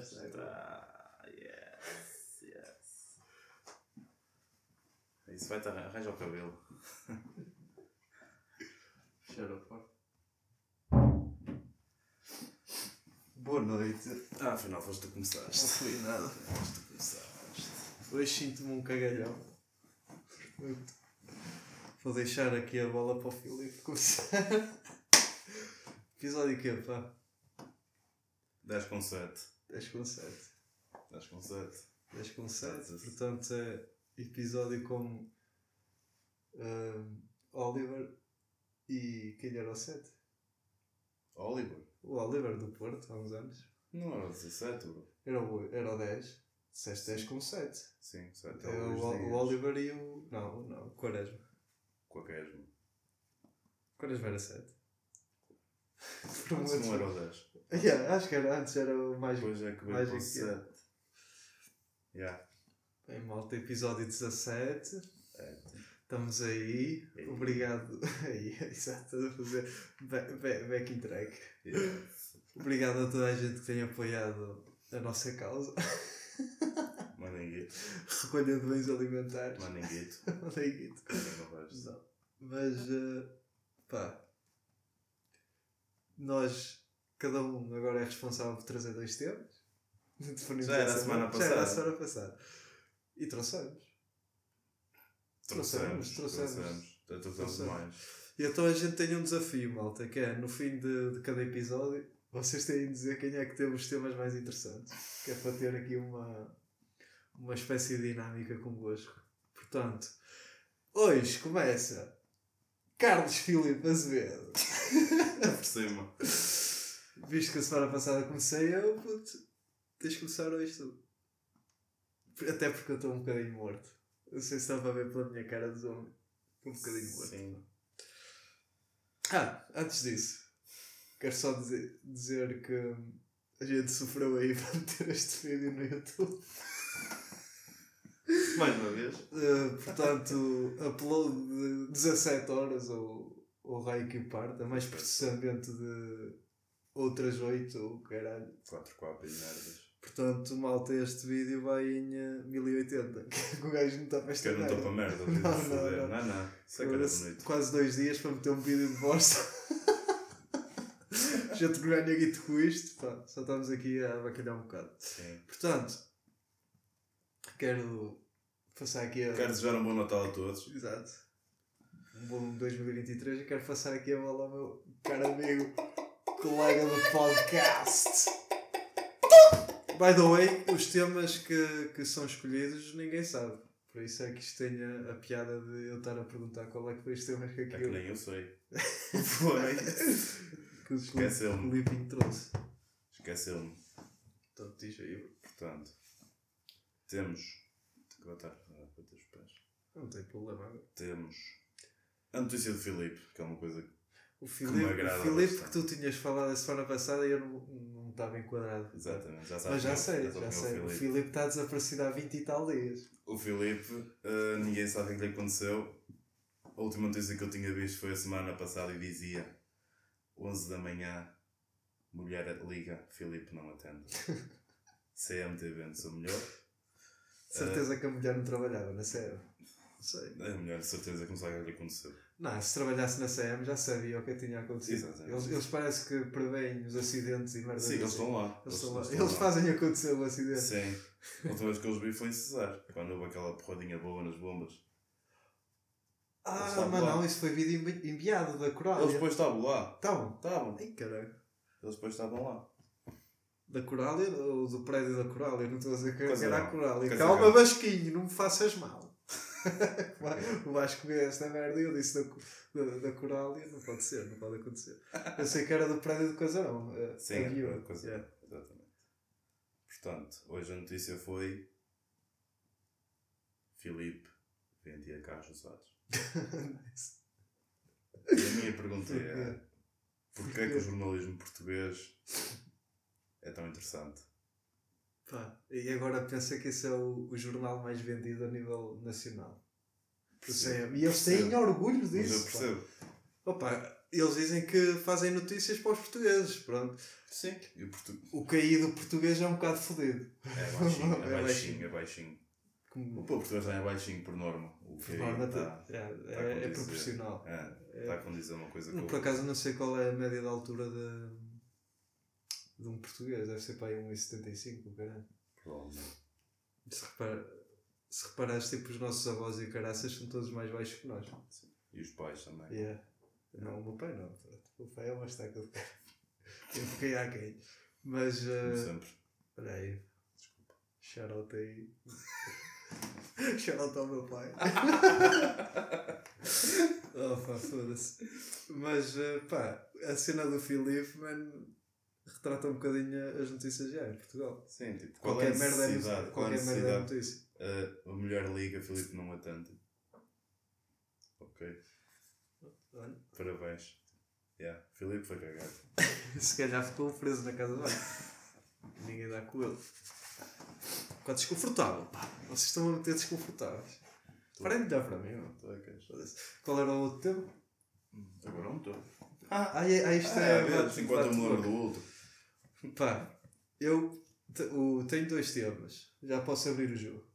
Tá. Yes, yes. Isso vai estar. Arranja o cabelo. Fechar a porta. Boa noite. Ah, afinal foste tu que Não começaste. fui nada. Foste tu que começaste. Hoje sinto-me um cagalhão. Portanto, Vou deixar aqui a bola para o Filipe começar. Episódio que é, pá? 10 com 7. 10 com 7. 10 com 7. 10 com 7. Exato. Portanto, é episódio com ahm, Oliver e quem era o 7? Oliver. O Oliver do Porto, há uns anos. Não era o 17, bro. Era o, era o 10. Disseste 10 com 7. Sim, 7 É o, o Oliver e o. Não, não, o Quaresma. Com a Quesma. O Quaresma era 7. Antes não era o 10. Yeah, acho que era, antes era o mais. Depois é que veio o aqui. 7. Yeah. Bem, malta, episódio 17. É. Estamos aí. Aí. Obrigado. Aí, exato, a fazer ba- ba- backing track. Yeah. Obrigado a toda a gente que tem apoiado a nossa causa. Mandem guito. Recolha de bens alimentares. Mandem guito. Mandei guito. Mandem o resto. Não. Mas, eh, pá, nós, cada um agora é responsável por trazer dois temas. Definimos Já era a semana Já era a passada. semana passada. E trouxemos. Trouxemos. Trouxemos, Trouxemos. Já trouxemos Trouxemos. mais. E então a gente tem um desafio, malta, que é, no fim de, de cada episódio, vocês têm de dizer quem é que teve os temas mais interessantes. Que é para ter aqui uma, uma espécie de dinâmica convosco. Portanto, hoje começa Carlos Filipe Azevedo. Por cima. Visto que a semana passada comecei eu, puto, tens de começar hoje tu. Até porque eu estou um bocadinho morto. Não sei se estava a ver pela minha cara de homem. Estou um bocadinho morto. Sim. Ah, antes disso, quero só dizer, dizer que a gente sofreu aí para meter este vídeo no YouTube. Mais uma vez. Uh, portanto, upload de 17 horas ou, ou raio que parta, mais processamento de outras 8 ou caralho. 4 copas e merdas. Portanto, malta, este vídeo vai em eh, 1080. Que o gajo não está para Que esta eu não estou para merda. Não, Não, não, não. Não, não. Isso é que bonito. Quase dois dias para meter um vídeo de bosta. Já te ganho guito com isto. Pá, só estamos aqui a bacalhar um bocado. Sim. Portanto, quero passar aqui a. Quero desejar um bom Natal a todos. Exato. Um bom 2023 e quero passar aqui a bola ao meu caro amigo, colega do podcast. By the way, os temas que, que são escolhidos ninguém sabe. Por isso é que isto tem a, piada de eu estar a perguntar qual é que foi os temas que É que nem eu sei. foi. que o Esqueceu-me. Filipinho trouxe. Esqueceu-me. Então diz aí. Portanto, temos. Tenho que botar ah, para os pés. não tem problema. Temos a notícia do Filipe, que é uma coisa que. O me Filipe, agrada o Filipe que bastante. tu tinhas falado a semana passada e eu não, não estava enquadrado. Exatamente, já Mas sabes. já quem é- sei, já é sei. O O Filipe. Filipe está desaparecido há 20 e tal dias. O Filipe, ah, ninguém sabe o que lhe aconteceu. A última notícia que eu tinha visto foi a semana passada e dizia 11 da manhã, mulher liga, Filipe não atende. CMTV no seu melhor. Certeza que a mulher não trabalhava na CM. Não sei. A mulher de certeza que não sabe o que aconteceu. Não, se trabalhasse na CM já sabia o que tinha acontecido. Exatamente. Eles, eles parece que preveem os acidentes e merda. Sim, eles estão lá. Eles, estão lá. Eles lá. fazem acontecer o acidente. Sim. A última vez que eu os vi foi em Cesar, quando houve aquela porradinha boa nas bombas. Ah, mas lá. não, isso foi vídeo envi- enviado da Corália. Eles depois estavam lá. Estavam? Estavam. Ai caralho. Eles depois estavam lá. Da Corália ou do prédio da Corália? Não estou a dizer que Coisa era não. a Corália. Calma, não. Vasquinho, não me faças mal. o Vasco vê esta merda e eu disse da, da, da Corália. Não pode ser, não pode acontecer. Eu sei que era do prédio do Casarão. a- Sim, a é coisa. Yeah. Exatamente. Portanto, hoje a notícia foi. Filipe vendia carros usados. E a minha pergunta é: porquê é que o jornalismo português é tão interessante? Pá, e agora pensa que esse é o, o jornal mais vendido a nível nacional. Percebo? E eles têm orgulho Mas disso. eu pá. percebo. Opa, eles dizem que fazem notícias para os portugueses. Pronto. Sim. O portu... O caído português é um bocado fodido. É baixinho, é É baixinho, é baixinho. O povo português é baixinho por norma. O Por norma, tá- é, é, a é condizer. proporcional. É, está a condizer uma coisa Por acaso não sei qual é a média de altura de, de um português. Deve ser para aí 1,75, caralho. Provavelmente. Se, repara, se reparares, tipo, os nossos avós e caraças são todos mais baixos que nós. E os pais também. Yeah. Não, o meu pai não. O pai é uma estaca de cara. Eu fiquei aquém. Mas, Como uh, sempre. olha aí. Shoutout aí. Shoutout ao meu pai. oh pá, foda-se. Mas, uh, pá, a cena do Filipe, mano, retrata um bocadinho as notícias já em Portugal. Sim, tipo, qual Qualquer é a merda é notícia. Qual é a Qualquer merda é notícia. A, a melhor liga, Filipe não atende. Ok, Olha, parabéns. Yeah, Filipe foi cagado. Se calhar ficou preso na casa de banho. Ninguém dá com ele. Ficou desconfortável, pá. Vocês estão a meter desconfortáveis. Parem de dar para mim, a queixar. Foda-se. Qual era o outro tema? Agora não estou. Ah, ah, é- isto Ah, é. é, enquanto eu me lembro do outro. Pá, eu o- tenho dois temas. Já posso abrir o jogo.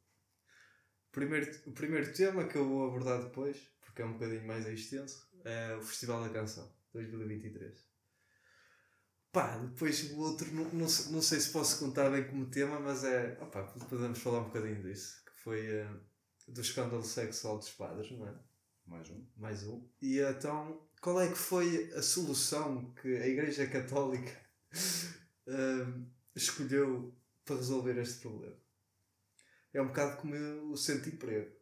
Primeiro, o primeiro tema que eu vou abordar depois, porque é um bocadinho mais extenso, é o Festival da Canção 2023. Pá, depois o outro, não, não, não sei se posso contar bem como tema, mas é. Opá, podemos falar um bocadinho disso. Que foi eh, do escândalo sexual dos padres, não é? Mais um. mais um. E então, qual é que foi a solução que a Igreja Católica escolheu para resolver este problema? É um bocado como o centro-emprego.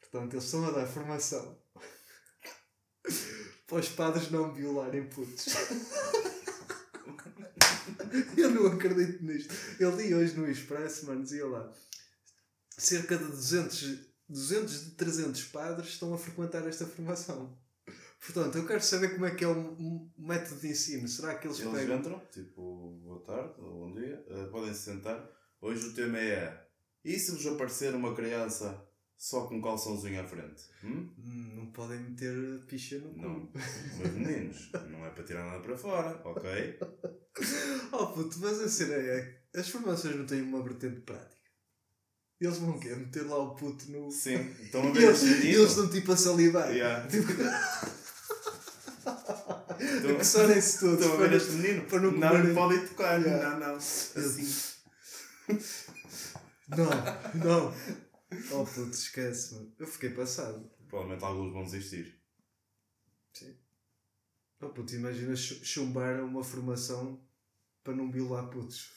Portanto, eles estão a dar formação para os padres não violarem putos. Eu não acredito nisto. Ele li hoje no Expresso, mano, dizia lá cerca de 200, 200 de 300 padres estão a frequentar esta formação. Portanto, eu quero saber como é que é o, método de ensino. Será que eles, Eles pegam... entram, tipo, boa tarde ou bom dia, eh, podem se sentar. Hoje o tema é: e se vos aparecer uma criança só com um calçãozinho à frente? Hum? Hum, Não podem meter picha no cu. Não. Meus meninos, não é para tirar nada para fora, ok? Oh puto, mas a cena é as formações não têm uma vertente prática. Eles vão quê? Meter lá o puto no... Sim, estão a ver eles, e eles estão tipo a salivar. Yeah. Tipo, Estão- coçarem-se todos. Estão a ver este menino? para não não lhe podem tocar. Yeah. Não, não. Assim. Não, não. Oh puto, esquece, mano. Eu fiquei passado. Provavelmente alguns vão desistir. Oh puto, imagina chu- chumbar uma formação para não violar putos.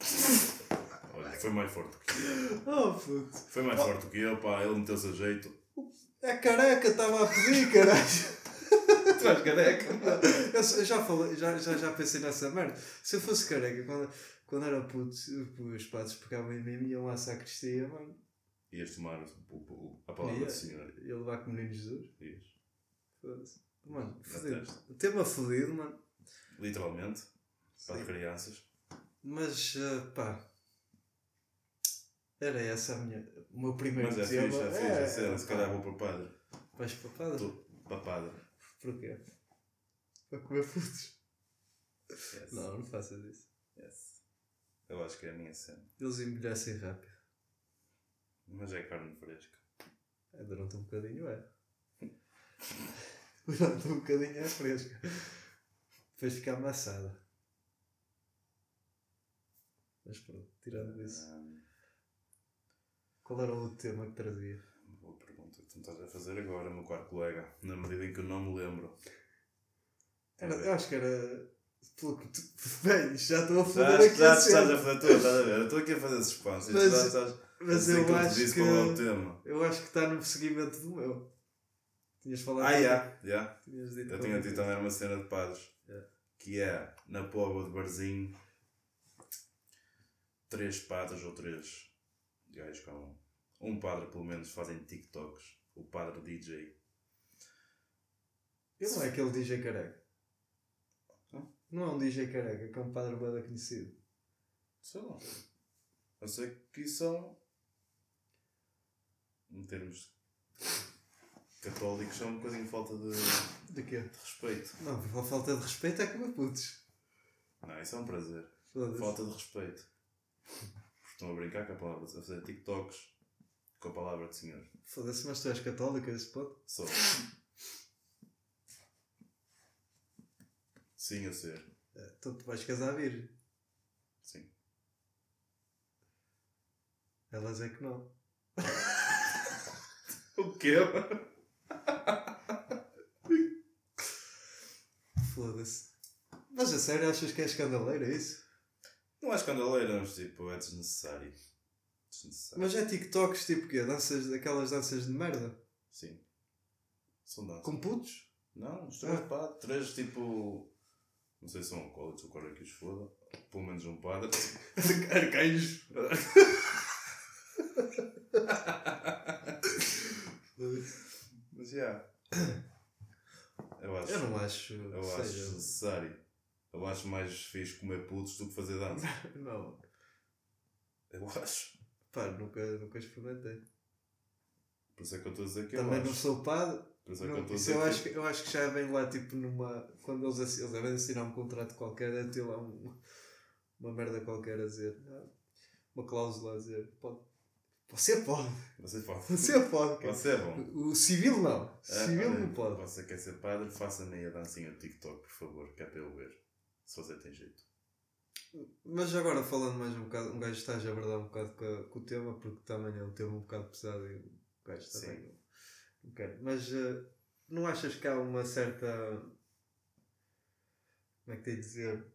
Olha, foi mais forte que eu. Oh puto. Foi mais forte que eu, pá. Ele meteu-se a jeito. É careca, estava a pedir, caralho. Tu és careca, Eu, eu já, falei, já, já, já pensei nessa merda. Se eu fosse careca, quando, quando era puto, os padres pegavam em mim e iam à sacristia, mano. Ias tomar o- o- a palavra do Senhor. ia levar com o menino Jesus. Ias. Mano, fodido. Tema fodido, mano. Literalmente. Para Sim. as crianças. Mas, ah, pá. Era essa a minha, o meu primeiro Mas é tema. fixe, é fixe. É, cena. é, Se calhar vou para o padre. Vais para padre? Estou para padre. Porquê? Para comer putos? Yes. Não, não faças isso. Yes. Eu acho que é a minha cena. Eles envelhecem rápido. Mas é carne fresca. É, durante um bocadinho é. durante um bocadinho é fresca. Depois fica amassada. Mas pronto, tirando isso. Hum, Qual era o outro tema que trazia? Tu estás a fazer agora, meu caro colega. Na medida em que eu não me lembro. Era, eu acho que era. Pelo que tu. Bem, já estou a já, aqui já estás a fazer tudo, estás a ver? Eu estou aqui a fazer suspense. e tu Mas- já estás Mas eu acho que. qual é o tema. Eu acho que está no seguimento do meu. Tinhas falado. Ah, já, já. Dito Eu tinha dito coisa. também uma cena de padres. Yeah. Que é, na pova de barzinho, três padres ou três gajos com um padre pelo menos fazem TikToks. O padre DJ. Ele não é aquele DJ careca. Hã? Não é um DJ careca, que é um padre bada conhecido. Sei lá. Eu sei que são. Em termos. católicos são um bocadinho falta de, De quê? de respeito. Não, a falta de respeito é comer putos. Não, isso é um prazer. Falta de respeito. Estão a brincar com a palavra, a fazer TikToks com a palavra de Senhor. Foda-se, mas tu és católico a esse ponto? Só. Sim, eu sei. É, Então tu vais casar virgem. Sim. Elas é que não. O quê? Foda-se. Mas a sério achas que é escandaleiro, é isso? Não é escandaleiro, mas tipo, é desnecessário. Desnecessário. Mas é TikToks tipo quê? Danças, aquelas danças de merda? Sim. São danças. Com putos? Não, os três Ah. padres, três tipo. Não sei se são alcoólicos ou qual é que os foda. Pelo menos um padre. Arcanjos. Mas já. Eu acho. Eu não acho. Eu que acho seja- necessário. Eu acho mais fixe comer putos do que fazer dança. Não. Eu acho. Pá, nunca, nunca experimentei. Por isso é que eu estou a dizer que Também eu não acho. sou padre. Por isso é que eu Não, estou a dizer eu que acho, que, eu acho que já vem lá tipo numa. Quando eles, assi- eles devem assinar um contrato qualquer, deve ter lá um, uma merda qualquer a dizer. ah, Uma cláusula a dizer. Pode. Você pode. Você pode. Você pode. Você é bom. O civil não. Ah, Civil não pode. Você quer ser padre? Faça-me a dancinha do TikTok, por favor, que é para eu ver. Se você tem jeito. Mas agora falando mais um bocado, um gajo está a abordar um bocado com, a- com o tema, porque também é um tema um bocado pesado e o gajo também Sim. não, quer. Mas eh, não achas que há uma certa. Como é que tem de dizer?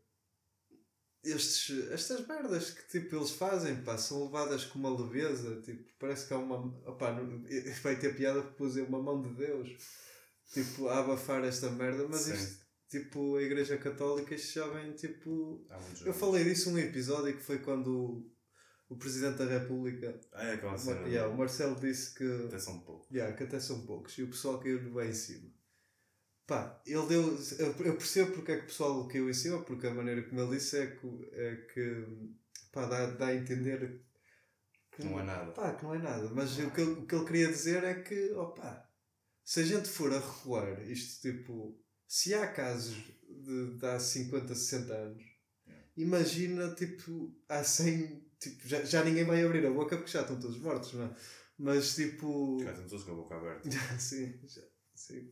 Estes, estas merdas que tipo, eles fazem pá, são levadas com uma leveza. Tipo, parece que há uma. Opá, não- vai ter piada porque pus uma mão de Deus tipo, a abafar esta merda, mas Sim. isto, tipo, a Igreja Católica já vem tipo. Eu falei disso num episódio que foi quando o, Presidente da República, Ah, é aquela o cena. Yeah, o Marcelo, disse que, Até são um pouco. yeah, que até são poucos e o pessoal caiu-lhe bem em cima. Pá, ele deu. Eu, percebo porque é que o pessoal caiu em cima, porque a maneira como ele disse é que, é que pá, dá, dá a entender que Não é nada. Pá, que não é nada. Mas o que, ele, o que ele queria dizer é que, opá, se a gente for a regular isto, tipo, se há casos de, de há 50, 60 anos, Yeah. imagina, tipo, há 100, tipo, já, já ninguém vai abrir a boca porque já estão todos mortos, não é? Mas, tipo, Já estão todos com a boca aberta. sim, já, sim.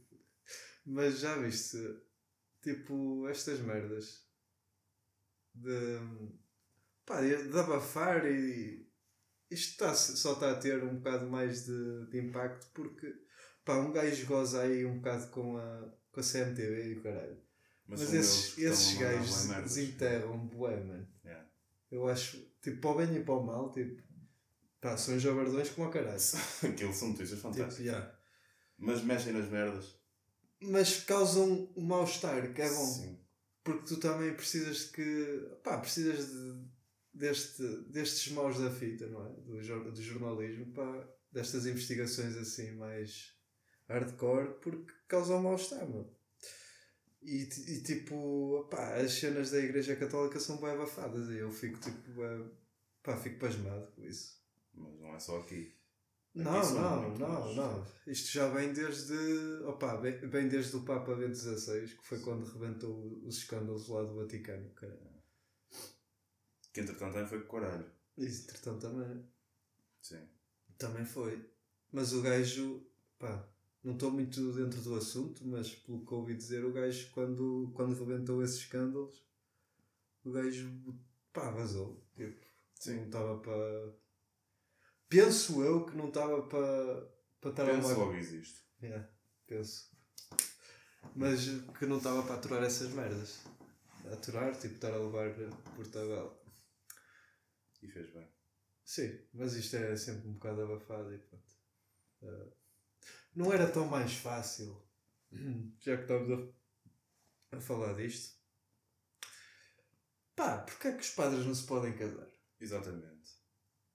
Mas já viste, tipo, estas merdas de, pá, de abafar e isto está, só está a ter um bocado mais de, de impacto porque, pá, um gajo goza aí um bocado com a, com a CMTV e o caralho. Mas, eles esses, esses a gajos desenterram bué, mano. Yeah. Eu acho, tipo, para o bem e para o mal, tipo, pá, são jabardões como o caralho. Aquilo são notícias Tipo, fantásticas. yeah. Mas mexem nas merdas. mas causam um mal-estar, que é bom. Sim. Porque tu também precisas de que. pá, precisas de, deste, destes maus da fita, não é? Do, do jornalismo, pá, destas investigações assim mais hardcore, porque causam mal-estar, meu. E, e tipo, pá, as cenas da Igreja Católica são bem abafadas e eu fico tipo, bué- pá, fico pasmado com isso. Mas não é só aqui. Não, são não, muito não, mais- não. Isto já vem desde. Opa, bem, bem desde o Papa Bento XVI, que foi quando rebentou os escândalos lá do Vaticano. Cara. Que entretanto também foi com caralho. Isso, entretanto, também, Sim. também foi. Mas o gajo, pá, não estou muito dentro do assunto, mas pelo que ouvi dizer, o gajo, quando, quando rebentou esses escândalos, o gajo, pá, vazou. Tipo, Sim. não estava para. Penso eu que não estava para para estar a Penso logo existe. Yeah, penso. Mas que não estava para aturar essas merdas. Aturar, tipo, estar a levar por tabela. E fez bem. Sim, mas isto é sempre um bocado abafado e pronto. Ah, não era tão mais fácil, já que estamos a, a falar disto. Pá, porque é que os padres não se podem casar? Exatamente.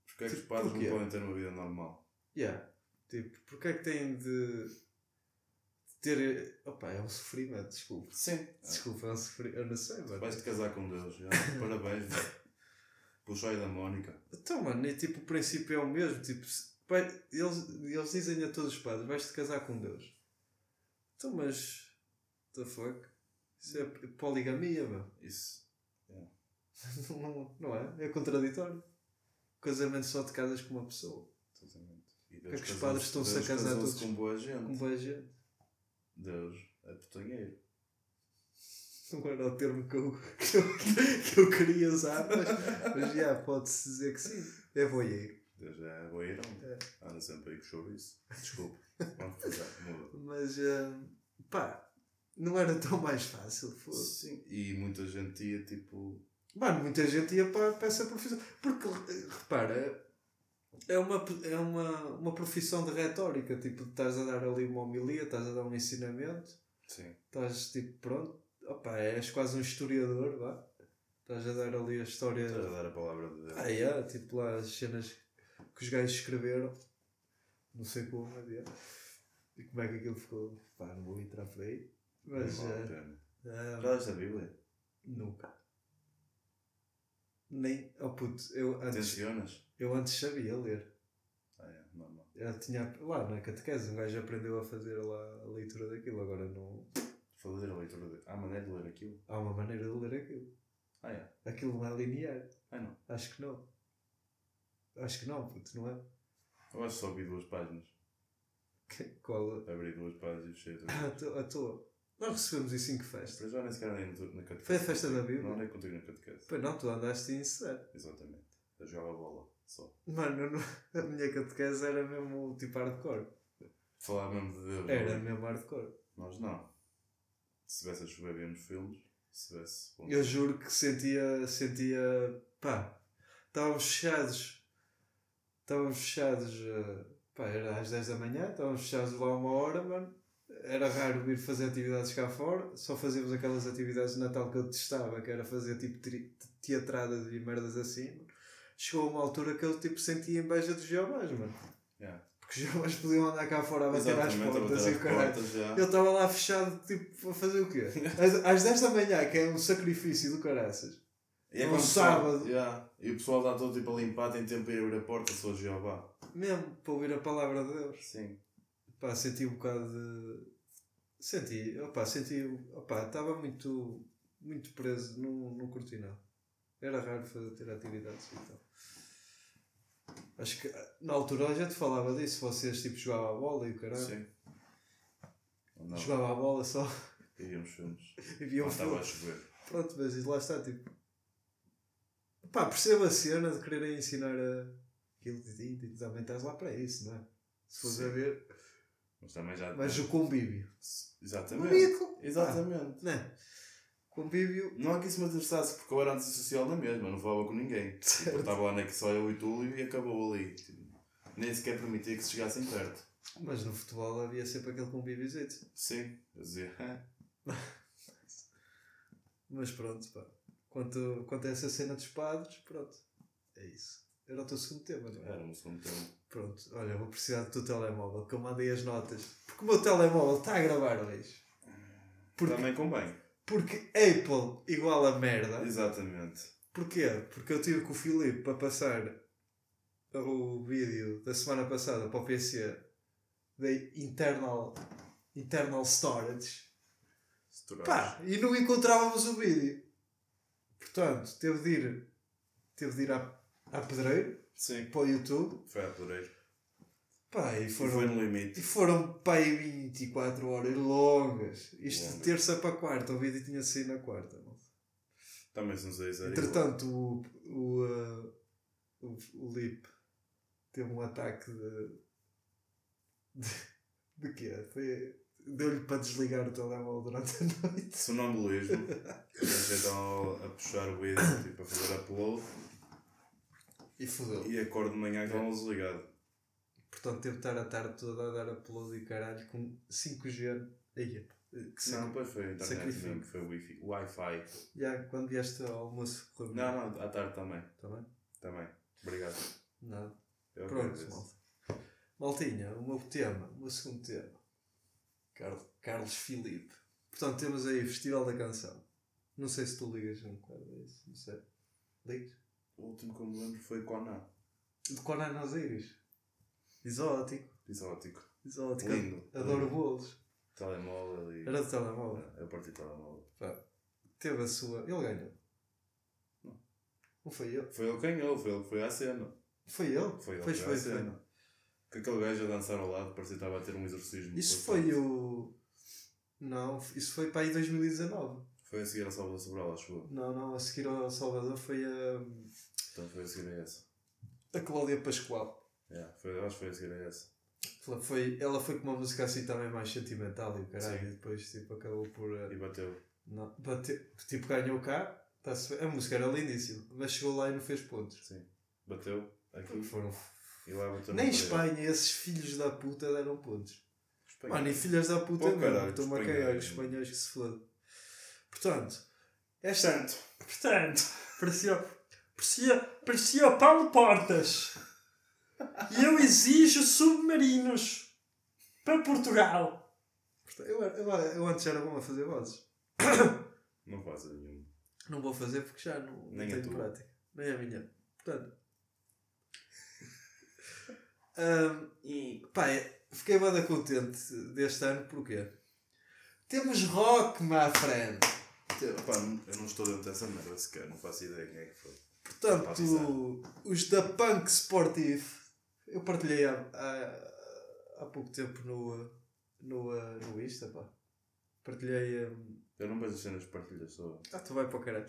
Porque é que os Tipo, padres porquê? não podem ter uma vida normal? Yeah. Tipo, porque é que têm de, de ter. Opa, é um sofrimento, desculpa. Sim. Desculpa, é um sofrimento. Eu não sei, mano. Vais-te casar com Deus. já. Parabéns. mano. Puxa aí da Mónica. Então, mano, e tipo, o princípio é o mesmo. Tipo, vai- eles, eles dizem a todos os padres: vais-te casar com Deus. Então, mas. The fuck? Isso é poligamia, meu. Isso. Não, não é? É contraditório. Casamento só te casas com uma pessoa. Exatamente. E Porque é que os padres estão-se a casar todos? com boa gente. Com boa gente. Deus é putanheiro. Não era o termo que eu, que eu, que eu queria usar, mas, mas já, pode-se dizer que sim. É voyeiro. Deus é boeirão. É. Anda sempre aí com chouriço. Desculpe. Muda. Mas, hum, pá, não era tão mais fácil. Sim. E muita gente ia tipo. Mano, muita gente ia para, para essa profissão. Porque, repara, é uma, é uma, uma profissão de retórica. Tipo, estás a dar ali uma homilia, estás a dar um ensinamento, Sim. estás tipo, pronto, opa, és quase um historiador, vá. Estás a dar ali a história. Estás a dar a palavra de Deus. Ah, é, tipo lá as cenas que os gajos escreveram. Não sei como, mas é. E como é que aquilo ficou? Pá, não vou entrar por aí. Mas. Não vale a pena. ah, Já leste a Bíblia? Nunca. Nem. Oh puto, eu antes, Tensionas? eu antes sabia ler. Ah, é, normal. Eu tinha. Lá na catequese, um gajo aprendeu a fazer lá a leitura daquilo. Agora não. Fazer a leitura de. Há maneira de ler aquilo? Há uma maneira de ler aquilo. Ah, é. Aquilo não é linear. Ah, não. Acho que não. Acho que não, puto, não é? Eu acho que só vi duas páginas. Que- Qual? Abri duas páginas e fechei Ah, outra. à toa- à toa. Nós recebemos isso em que festa? Mas já nem sequer andei na catequese. Foi a festa da Bíblia? Não andei contigo na catequese. Pois não, tu andaste a ensinar. Exatamente. Eu jogava bola. Só. Mano, não- a minha catequese era mesmo tipo hardcore. Falar mesmo de Deus. Era não é? mesmo hardcore. Nós não. Se estivesse a chover, víamos filmes. Se tivesse. Eu juro que sentia, sentia, pá, estávamos fechados, estávamos fechados, eh, pá, era às 10 da manhã, estávamos fechados lá uma hora, mano. Era raro vir fazer atividades cá fora, só fazíamos aquelas atividades de Natal que eu detestava, que era fazer tipo teatradas e merdas assim. Chegou uma altura que eu tipo sentia inveja dos Jeovás, mano. Yeah. Porque os Jeovás podiam andar cá fora a bater às portas e o caralho. Eu estava lá fechado, tipo, a fazer o quê? Às, às 10 da manhã, que é um sacrifício do caraças. E é Um sábado. Yeah. E o pessoal está todo tipo a limpar, tem tempo para ir abrir a porta, sou Jeová. Mesmo para ouvir a palavra de Deus. Sim. Pá, senti um bocado de. Senti, opá, senti. Opá, estava muito, muito preso, não, não curti nada. Era raro fazer, ter atividades e tal. Acho que na altura a gente falava disso, vocês tipo jogavam a bola e o caralho. Sim. Não, Jogava a bola só e víamos filmes. e viam Não estava a filmes. chover. Pronto, mas lá está, tipo. Pá, percebo a cena de quererem ensinar aquilo de ti, também estás lá para isso, não é? Se fores a ver, Mas também já. mas o convívio. Exatamente. Convívio. Exatamente. Não é? Convívio. Não há que isso me interessasse, porque eu era antissocial na mesma, não falava com ninguém. Eu Certo. estava lá na que só eu e Túlio e acabou ali. Tipo, Nem sequer permitia que se chegassem perto. Mas no futebol havia sempre aquele convíviozito. Sim, eu dizia, "Ah, Mas pronto, pá. Quanto, quanto a essa cena dos padres, pronto. É isso. Era o teu segundo tema, não é? era no segundo tempo. Pronto, olha, vou precisar do teu telemóvel, que eu mandei as notas. Porque o meu telemóvel está a gravar hoje. Porque, Também convém. porque Apple igual a merda. Exatamente. Porquê? Porque eu tive com o Filipe para passar o vídeo da semana passada para o PC da internal, internal storage. Estourados. Pá, e não encontrávamos o vídeo. Portanto, teve de ir, teve de ir à, à pedreiro, Sim, para o YouTube. foi a poder. Pá, e E foram, foi no e limite. foram pá, aí 24 horas longas. Isto de terça para quarta, o vídeo tinha saído na quarta. não? Também são seis horas. Entretanto, o, o, uh, o, o Lip teve um ataque de. de, de quê? Foi, deu-lhe para desligar o telemóvel durante a noite. Sonambulismo. Eles então a puxar o vídeo, tipo, a fazer upload. E fodeu. E acordo de manhã com o desligado. Portanto, teve de estar a tarde toda a dar upload e caralho com 5G. Aí, que Não, depois foi a internet mesmo, foi o Wi-Fi. Wi-Fi. Já, quando vieste ao almoço, correu. Não, não, à tarde também. Também? Também. Obrigado. Nada. Pronto, malta. Maltinha, o meu tema, o meu segundo tema. Carlos, Carlos Filipe. Portanto, temos aí Festival da Canção. Não sei se tu ligas um bocado a isso, não sei. Ligas? O último que eu me lembro foi Conan. De Conan Osiris. Exótico. Exótico. Exótico. Lindo. Adoro bolos. Telemóvel e. Era do telemóvel. Eu parti o telemóvel. Teve a sua. Ele ganhou. Não. Não foi ele? Foi ele que ganhou, foi ele que foi à cena. Foi ele? Foi ele Pois foi, foi foi. Que aquele gajo a dançar ao lado parecia que estava a ter um exorcismo. Isso foi o. Não, isso foi para aí 2019. Foi a seguir a Salvador Sobral, acho eu. Não, não, a seguir ao Salvador foi a. Portanto, foi a seguir a essa. a Cláudia Pascoal. Yeah, foi, acho que foi a seguir a essa. Ela foi, ela foi com uma música assim também mais sentimental e o caralho, Sim. e depois tipo, acabou por. eh, E bateu. não, bater, tipo, ganhou cá, bem. a música era lindíssima, mas chegou lá e não fez pontos. Sim. Bateu aqui Foram. E bateu Nem. Espanha esses filhos da puta deram pontos. Espanha. Mano, e filhas da puta Oh, mesmo, estou-me a cagar, os espanhóis que se foda. Portanto, esta. Portanto, Portanto, parecia, parecia, parecia o Paulo Portas. E eu exijo submarinos para Portugal. Eu, eu, eu antes era bom a fazer vozes. não faz nenhum. Não vou fazer porque já não, não Nem tenho prática. Nem a minha. Portanto. Ahm, E. pá, é- fiquei bada contente deste ano, porquê? Temos rock, my friend. Pá, eu não estou dentro dessa merda sequer, não faço ideia quem é que foi. Portanto, os da Punk Sportive, eu partilhei há, há, há pouco tempo no, no, no Insta, pá. Partilhei. hum, Eu não vejo as cenas de partilha só. Ah, tu vai para o caralho.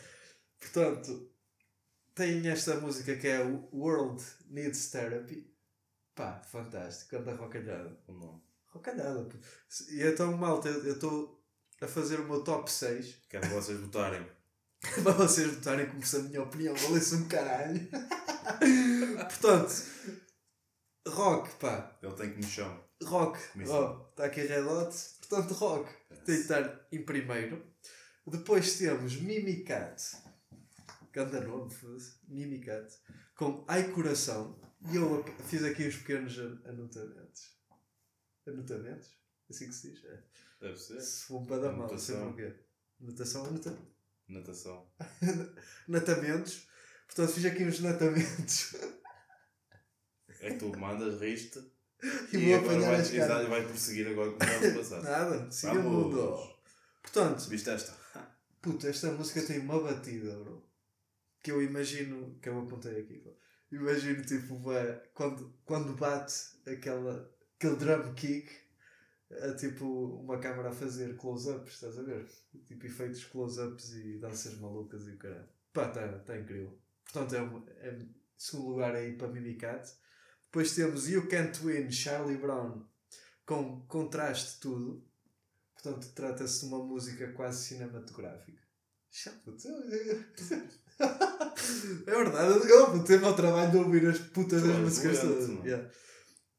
Portanto, tem esta música que é World Needs Therapy. Pá, fantástico. Canta rocalhada. O nome. Rocalhada. pô. E então, malta, eu estou a fazer o meu top 6 Quero que vocês votarem. para vocês votarem como se a minha opinião valesse um caralho. Portanto, rock, pá. Ele tem que no chão. Rock. Ó, está aqui Red Hot. Portanto, rock. Tem que estar em primeiro. Depois temos Mimicat. Canta nome. Mimicat. Com Ai Coração. E eu fiz aqui uns pequenos an- anotamentos. Anotamentos? Assim que se diz? É. Deve ser. Se for para dar mal, sei Anotação. porquê. Anotação, anota. Natação. Natamentos. Portanto, fiz aqui uns natamentos. É que tu mandas, riste e, e, agora vai, exato, vai prosseguir agora com o estava a passar. Nada, siga Vamos. mundo. Portanto, Viste esta? Puta, esta música tem uma batida, bro. Que eu imagino, que eu apontei aqui, pá. Imagino tipo, bué, quando, quando bate aquela, aquele drum kick, é tipo uma câmara a fazer close-ups, estás a ver? Tipo efeitos close-ups e danças malucas e o caralho. Pá, tá, tá incrível. Portanto, é, um- é segundo lugar aí para Mimicat. Depois temos You Can't Win, Charlie Brown, com contraste tudo. Portanto, trata-se de uma música quase cinematográfica. Chato. É verdade, eu ter mau trabalho de ouvir as putas das músicas todas. Yeah.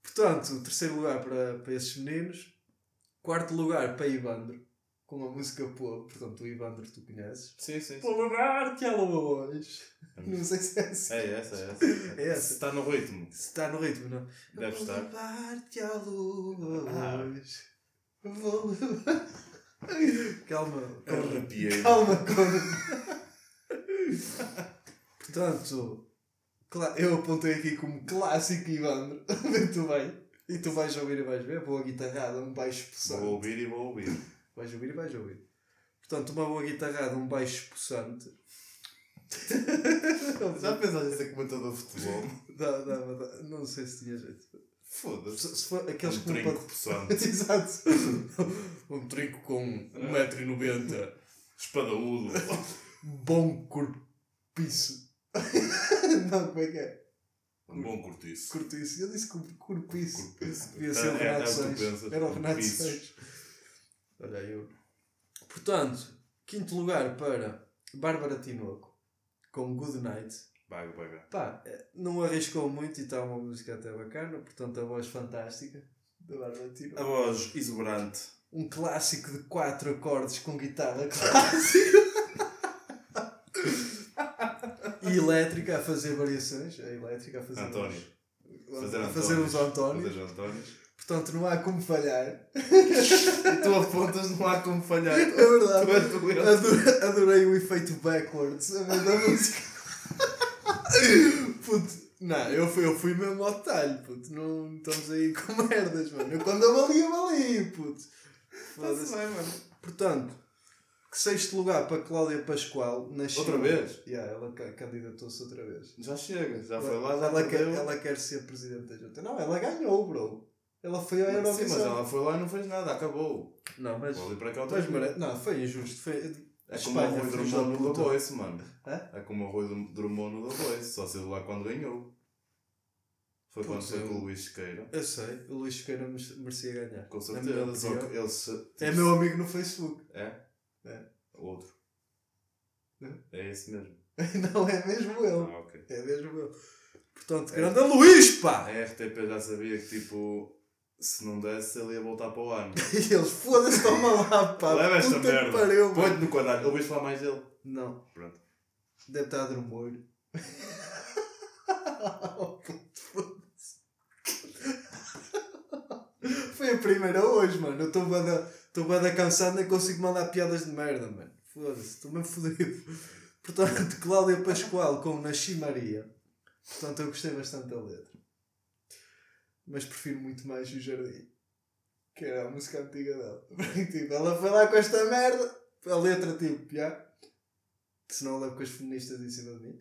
Portanto, terceiro lugar para, para esses meninos. Quarto lugar para Ivandro, com uma música boa. Portanto, o Ivandro tu conheces. Sim, sim. levar-te a luz. Não sei se é assim. É essa, é essa. É essa. Se está no ritmo. Se está no ritmo, não? Deve estar. levar-te à luz. Ah. Vou levar. Calma, calma. arrepiei. Calma, calma. Portanto, eu apontei aqui como clássico Ivandro. Muito bem. E tu vais ouvir e vais ver. Boa guitarrada, um baixo Vou possante. ouvir e vou ouvir. Vais ouvir e vais ouvir. Portanto, uma boa guitarrada, um baixo possante. Já pensaste em ser comentador de futebol? Dá. Não sei se tinha jeito. Foda-se. Se, for aqueles Um que não trinco pode- possante. Exato. um trinco com 1,90m. Espadaúdo. Bom corpiço. não, como é que é? Um bom cortiço. Cortiço. Eu disse cor- corpiço. Corpiço. Devia ser o É, é, Renato é Sanches. pensas. Era o Renato. Sanches. Olha aí eu. Portanto, quinto lugar para Bárbara Tinoco com Good Night. Vaga, vaga. Pá, eh, não arriscou muito e está uma música até bacana, portanto a voz fantástica da Bárbara Tinoco. A voz exuberante. Um clássico de quatro acordes com guitarra clássica. e elétrica a fazer variações. A elétrica a fazer. António. Fazer, a fazer uns Antónios. Fazer Antónios. Portanto, não há como falhar. E tu apontas, não há como falhar. É verdade. Adorei, adorei o efeito backwards a da música. Puto, não, eu fui, eu fui mesmo ao detalhe, puto. Não estamos aí com merdas, mano. Eu quando avalio, avalio, puto. Bem, mano. Portanto, que sexto lugar para Cláudia Pascoal na China. Outra vez? Yeah, ela ca- candidatou-se outra vez. Já chega, já foi lá, ela, já ela, quer, ela quer ser presidente da junta. Não, ela ganhou, bro. Ela foi Sim, Eurovisão. mas ela foi lá e não fez nada, acabou. Não, mas. Vou ali para cá outra Mas, vez. não, foi injusto. Foi... É como o Rui Drummond da no. The Voice, mano. Hã? É como o Rui Drum- Drummond no The Voice, só saiu de lá quando ganhou. Foi quando foi com o Luís Sequeira. Eu sei, o Luís Sequeira mere- merecia ganhar. Com certeza. Só opinião. que ele se... É meu amigo no Facebook. É? É. Outro. É? É esse mesmo. Não é mesmo ele. Ah, ok. É mesmo ele. Portanto, É. grande Luís, pá! A RTP já sabia que, tipo, se não desse, ele ia voltar para o ano. E eles, foda-se, toma lá, pá. Leva esta Puta merda. pariu. Põe-te no quadrado. Ouviste falar mais dele? Não, Pronto. deve estar a dormir. Oh. Foi a primeira hoje, mano. Eu estou bada, estou bada cansado, nem consigo mandar piadas de merda, mano. Foda-se, estou mesmo fodido. Portanto, Cláudia Pascoal com Nasci Maria. Portanto, eu gostei bastante da letra. Mas prefiro muito mais o Jardim. Que era a música antiga dela. Tipo, ela foi lá com esta merda. A letra, tipo, já. Senão levo com as feministas em cima de mim.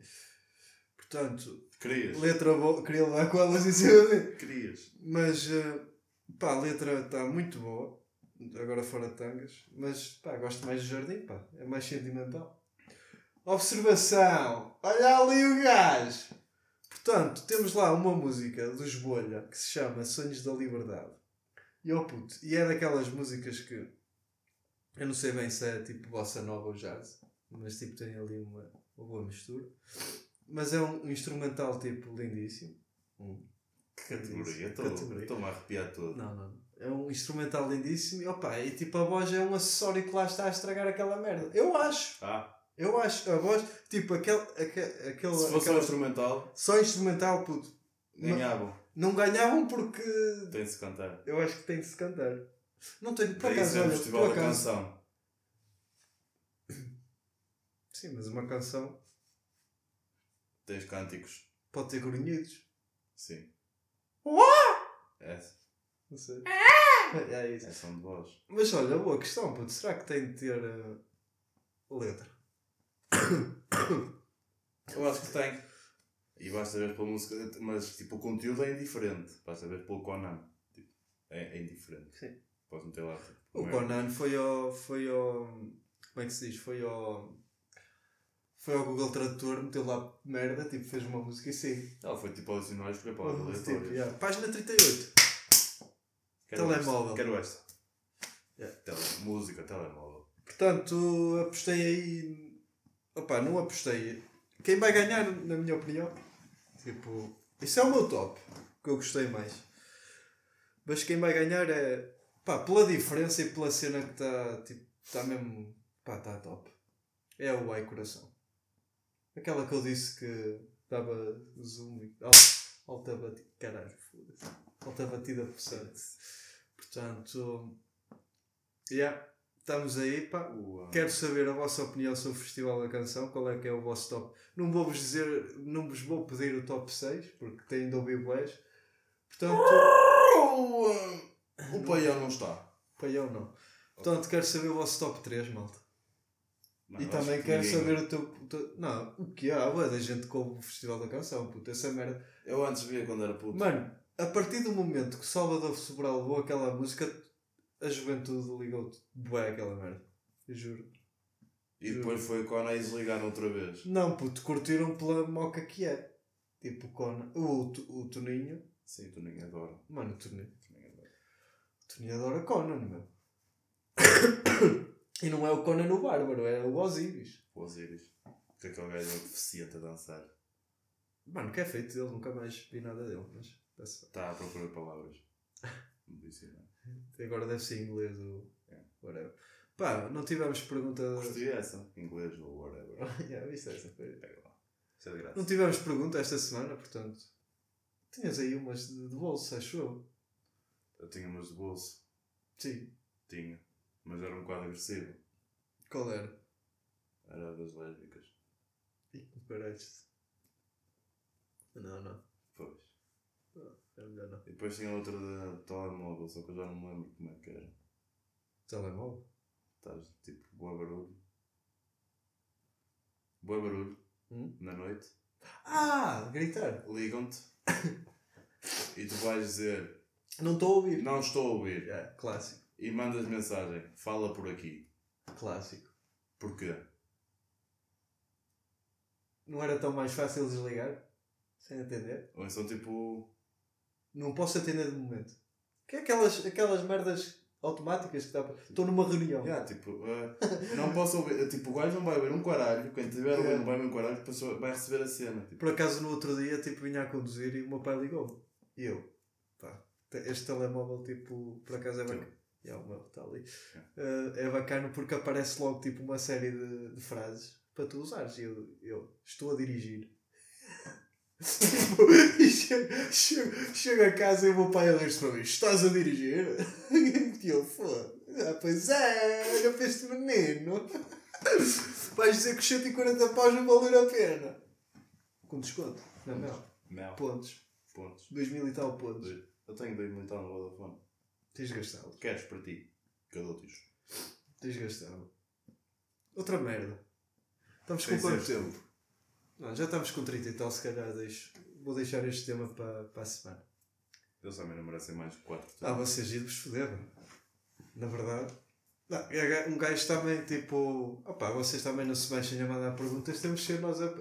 Portanto, Querias? letra boa. Queria levar com elas em cima de mim. Querias. Mas, eh, pá, a letra está muito boa. Agora fora de tangas. Mas, pá, gosto mais do Jardim, pá. É mais sentimental. Observação. Olha ali o gajo. Portanto, temos lá uma música dos Bolha que se chama Sonhos da Liberdade. E oh puto, e é daquelas músicas que eu não sei bem se é tipo bossa nova ou jazz, mas tipo tem ali uma, uma boa mistura. Mas é um instrumental tipo lindíssimo. Um Que categoria. Categoria. Estou-me a arrepiar todo. não, não. Não. É um instrumental lindíssimo e opa, e tipo a voz é um acessório que lá está a estragar aquela merda. Eu acho. Ah, Eu acho. A voz, tipo, aquele. aquele, aquele se fosse aquela- um instrumental, Só instrumental, puto. ganhavam. Não ganhavam porque. Tem de se cantar. Eu acho que tem de se cantar. Não tenho. Por acaso, isso é o Festival da. Canção. Sim, mas uma canção Tens cânticos. pode ter grunhidos. Sim. É, Não sei. É isso. é som de voz. Mas olha, boa questão, puto. Será que tem de ter eh, letra? Eu acho que tem. E basta ver pela música, mas tipo o conteúdo é indiferente. Basta ver pelo Conan. Tipo, é, é indiferente. Sim. Podes meter lá. Tipo, O merda. Conan foi ao. Foi ao. Como é que se diz? Foi ao. Foi ao Google Tradutor, meteu lá merda, tipo, fez uma música e sim. Ela foi tipo ao dicionário e escolheu palavras Tipo, aleatórias. yeah. Página 38. Quero Telemóvel. esta. Quero esta. Yeah. Tele, música, telemóvel. Portanto, apostei aí. Opa, não apostei. Quem vai ganhar, na minha opinião, tipo, isso é o meu top, que eu gostei mais. Mas quem vai ganhar é, pá, pela diferença e pela cena que está, tipo, está mesmo, pá, está top. É o Ai Coração. Aquela que eu disse que dava zoom e al- alta batida, caralho, foda-se. Alta batida por cento. Portanto, yeah, estamos aí, pá. Uau. Quero saber a vossa opinião sobre o Festival da Canção, qual é que é o vosso top. Não vou-vos dizer, não vos vou pedir o top 6, porque têm de ouvir boés. Portanto, O paião não está. paião não. Portanto, quero saber o vosso top 3, malta. Não, e também que quero ninguém- saber o teu, o teu- Não, o que há? Ué, da gente com o Festival da Canção, puta, essa merda. Eu antes via quando era puto. Mano, a partir do momento que Salvador Sobral levou aquela música, a juventude ligou-te. Bué aquela merda. Eu juro. E depois foi quando a desligaram outra vez. Não, puto, curtiram pela moca que é. Tipo, Conan. O, o, o Toninho. Sim, tu nem adora. Mano, o Toninho. Nem adora. O Toninho adora Conan, meu. e não é o Conan o Bárbaro, é o Osiris. O Osiris. Que aquele gajo é deficiente a dançar. Mano, que é feito dele, nunca mais vi nada dele. Mas Está à procura de palavras. Não disse nada. agora deve ser inglês ou É. whatever. Pá, não tivemos pergunta. Curti essa. Inglês ou whatever. yeah, viste essa? Foi- Pega lá. Isso é de graça. Não tivemos pergunta esta semana, portanto. Tinhas aí umas de, de bolsa, acho eu. Eu tinha umas de bolso. Sim. Tinha. Mas era um bocado agressivo. Qual era? Era das lésbicas. Ih, parece. Não, não. Pois. É melhor não. E depois tinha outra de telemóvel, só que eu já não me lembro como é que era. Telemóvel. Estás tipo, boa barulho. Boa barulho. Hum? Na noite. Ah, gritar. Ligam-te. e tu vais dizer, Não estou a ouvir. não estou a ouvir. É, clássico. E mandas mensagem, fala por aqui. Clássico. Porquê? Não era tão mais fácil desligar? Sem atender? Ou então tipo. Não posso atender de momento. Que é aquelas, aquelas merdas automáticas que dá para. Estou numa reunião. Yeah, tipo, eh, não posso ouvir. Tipo, o gajo não vai ouvir um caralho. Quem tiver ouvir não vai ver um caralho, depois vai receber a cena. Tipo, Por acaso no outro dia tipo, vinha a conduzir e o meu pai ligou-me. E eu, pá, te- este telemóvel tipo, por acaso é bacana. É, o meu está ali. Eh, é bacana porque aparece logo tipo uma série de, de frases para tu usares. E eu, eu estou a dirigir. E chego, chego, chego a casa e o meu pai a rir-se para mim: Estás a dirigir? E eu, foda. Ah, pois é, olha para este menino. Vais dizer que os 140 paus não valeram a pena. Com desconto. Não, não. mel. Pontos. Pontos. 2 mil e tal pontos. Eu tenho dois mil e tal no Vodafone. Tens gastado. Queres para ti? Que eu dou-te isto. Tens gastado. Outra merda. Estamos com quanto tempo? Não, já estamos com 30 e tal, se calhar deixo. Vou deixar este tema para, para a semana. Eles também não merecem mais de 4 Ah, vocês iam-vos foder, mano. Na verdade. Não, um gajo também, tipo. Opá, vocês também não se mexem a mandar perguntas, temos que ser nós a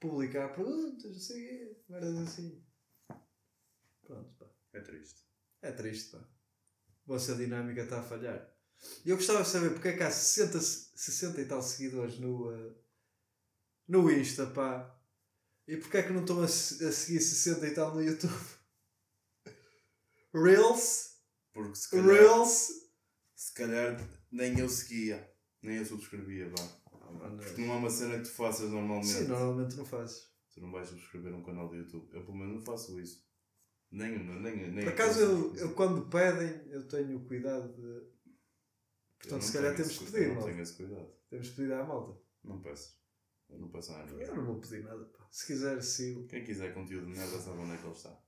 publicar perguntas, não sei o quê, merdas assim. Pronto, pá. É triste. É triste, pá. A vossa dinâmica está a falhar. E eu gostava de saber porque é que há 60, 60 e tal seguidores no, eh, no Insta, pá. E porque é que não estão a, a seguir 60 e tal no YouTube? Reels? Porque se calhar, Reels? se calhar nem eu seguia. Nem eu subscrevia, vá. Porque não é uma cena que tu faças normalmente. Sim, normalmente não fazes. Tu não vais subscrever um canal de YouTube. Eu pelo menos não faço isso. Nem, nem, nem Por acaso, eu, eu quando pedem, eu tenho cuidado de. Portanto, se calhar temos que pedir, não tenho esse cuidado. Temos que pedir à malta. Não peço. Ninguém. Eu não vou pedir nada, pá. Se quiser, sigo. Quem quiser conteúdo de merda sabe onde é que ele está.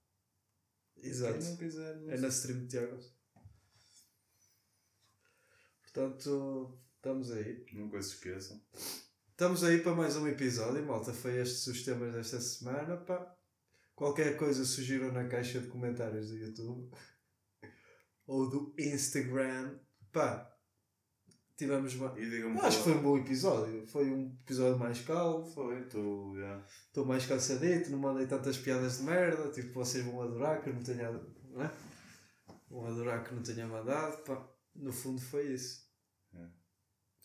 Exato. Quem não quiser, não É na stream de Tiago. Portanto, estamos aí. Nunca se esqueçam. Estamos aí para mais um episódio, malta. Foi estes os temas desta semana, pá. Qualquer coisa sugiram na caixa de comentários do YouTube ou do Instagram. Pá, tivemos. digam-me Eu acho que foi um bom episódio. Foi um episódio mais calmo. Foi. Estou mais cansadito, não mandei tantas piadas de merda. Tipo, vocês vão adorar que eu não tenha. Não é? Vão adorar que não tenha mandado. Pá. No fundo foi isso. É.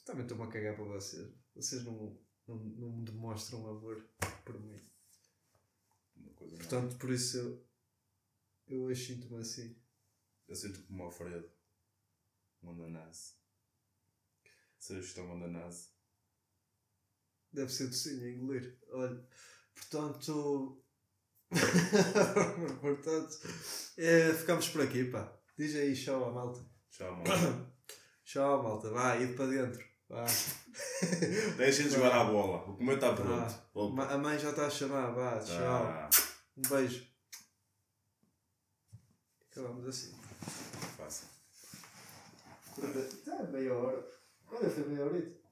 Também estou-me a cagar para vocês. Vocês não, não, não me demonstram amor por mim. Portanto, por isso eu, eu hoje sinto-me assim. Eu sinto como Alfredo. Um ananás. É um ananás? Deve ser docinho a engolir. Olha, portanto. portanto, é, ficamos por aqui, pá. Diz aí tchau à malta. Tchau, mano. Tchau, malta. Vá, ir para dentro. Vá. Deixem de jogar à bola. O comer está pronto. A mãe já está a chamar. Vá, tchau. Tá. Um beijo. Acabamos assim. Fácil. Está meia hora. Olha, foi meia horita.